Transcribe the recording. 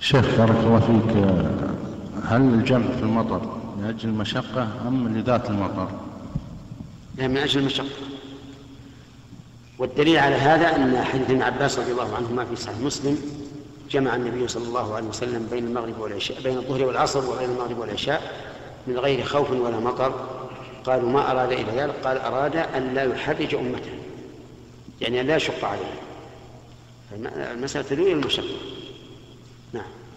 شيخ بارك الله فيك هل الجمع في المطر لأجل المشقة أم لذات المطر؟ لا من أجل المشقة. والدليل على هذا أن حديث ابن عباس رضي الله عنهما في صحيح مسلم جمع النبي صلى الله عليه وسلم بين المغرب والعشاء بين الظهر والعصر وبين المغرب والعشاء من غير خوف ولا مطر. قالوا ما أراد إلى ذلك؟ قال أراد أن لا يحرج أمته يعني أن لا يشق عليه المسألة تدل إلى المشقة. نعم